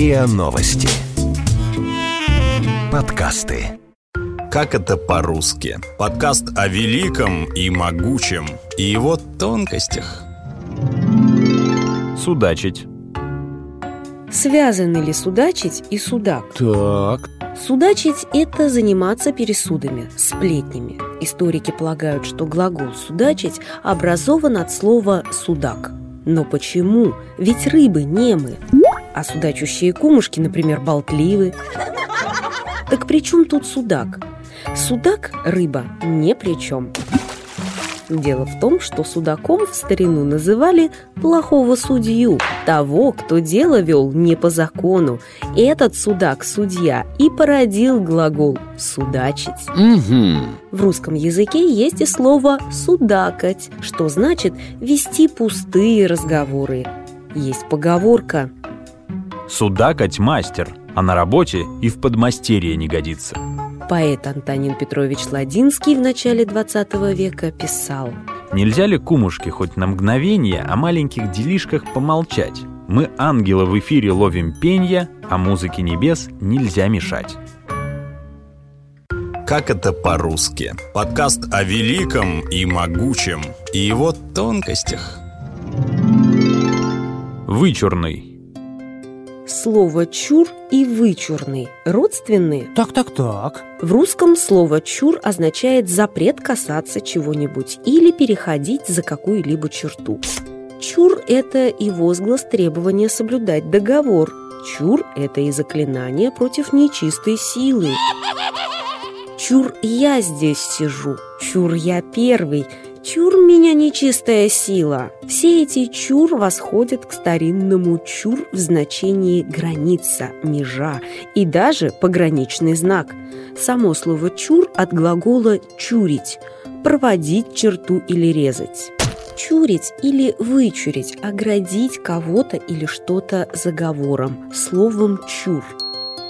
РИА Новости. Подкасты. Как это по-русски? Подкаст о великом и могучем и его тонкостях. Судачить. Связаны ли судачить и судак? Так. Судачить – это заниматься пересудами, сплетнями. Историки полагают, что глагол «судачить» образован от слова «судак». Но почему? Ведь рыбы немы. А судачущие кумушки, например, болтливы. Так при чем тут судак? Судак, рыба, ни при чем. Дело в том, что судаком в старину называли плохого судью, того, кто дело вел не по закону. Этот судак-судья и породил глагол «судачить». Угу. В русском языке есть и слово «судакать», что значит «вести пустые разговоры». Есть поговорка Судакать мастер, а на работе и в подмастерье не годится. Поэт Антонин Петрович Ладинский в начале 20 века писал Нельзя ли кумушки хоть на мгновение о маленьких делишках помолчать? Мы ангела в эфире ловим пенья, а музыке небес нельзя мешать. Как это по-русски? Подкаст о великом и могучем и его тонкостях. Вычурный. Слово «чур» и «вычурный» родственные. Так-так-так. В русском слово «чур» означает запрет касаться чего-нибудь или переходить за какую-либо черту. Чур – это и возглас требования соблюдать договор. Чур – это и заклинание против нечистой силы. Чур я здесь сижу, чур я первый, чур меня нечистая сила. Все эти чур восходят к старинному чур в значении граница, межа и даже пограничный знак. Само слово чур от глагола чурить, проводить черту или резать. Чурить или вычурить, оградить кого-то или что-то заговором, словом чур.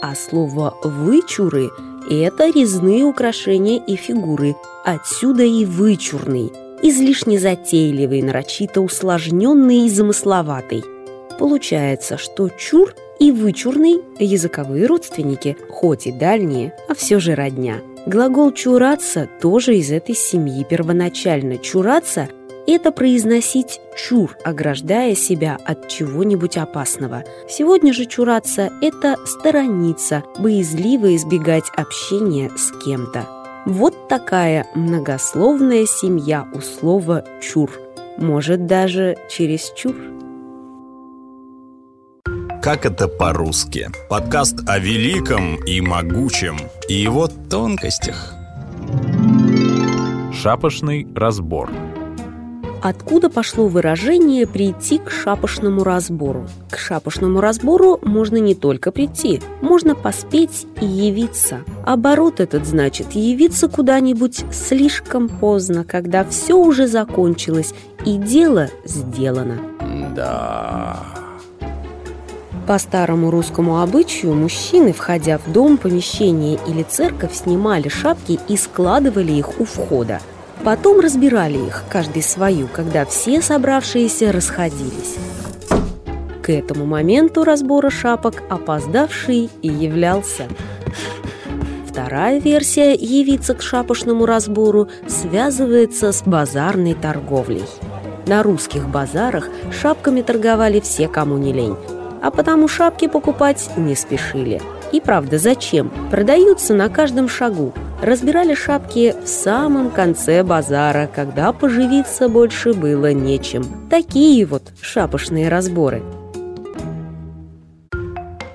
А слово «вычуры» – это резные украшения и фигуры, отсюда и вычурный, излишне затейливый, нарочито усложненный и замысловатый. Получается, что чур и вычурный – языковые родственники, хоть и дальние, а все же родня. Глагол «чураться» тоже из этой семьи первоначально. «Чураться» – это произносить чур, ограждая себя от чего-нибудь опасного. Сегодня же чураться – это сторониться, боязливо избегать общения с кем-то. Вот такая многословная семья у слова «чур». Может, даже через чур. Как это по-русски? Подкаст о великом и могучем и его тонкостях. Шапошный разбор. Откуда пошло выражение «прийти к шапошному разбору»? К шапошному разбору можно не только прийти, можно поспеть и явиться. Оборот этот значит явиться куда-нибудь слишком поздно, когда все уже закончилось и дело сделано. Да. По старому русскому обычаю мужчины, входя в дом, помещение или церковь, снимали шапки и складывали их у входа. Потом разбирали их, каждый свою, когда все собравшиеся расходились. К этому моменту разбора шапок опоздавший и являлся. Вторая версия явиться к шапошному разбору связывается с базарной торговлей. На русских базарах шапками торговали все, кому не лень, а потому шапки покупать не спешили. И правда, зачем? Продаются на каждом шагу. Разбирали шапки в самом конце базара, когда поживиться больше было нечем. Такие вот шапошные разборы.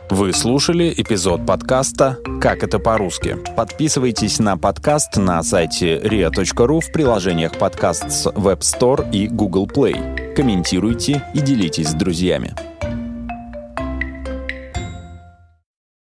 Вы слушали эпизод подкаста «Как это по-русски». Подписывайтесь на подкаст на сайте ria.ru в приложениях подкаст с Web Store и Google Play. Комментируйте и делитесь с друзьями.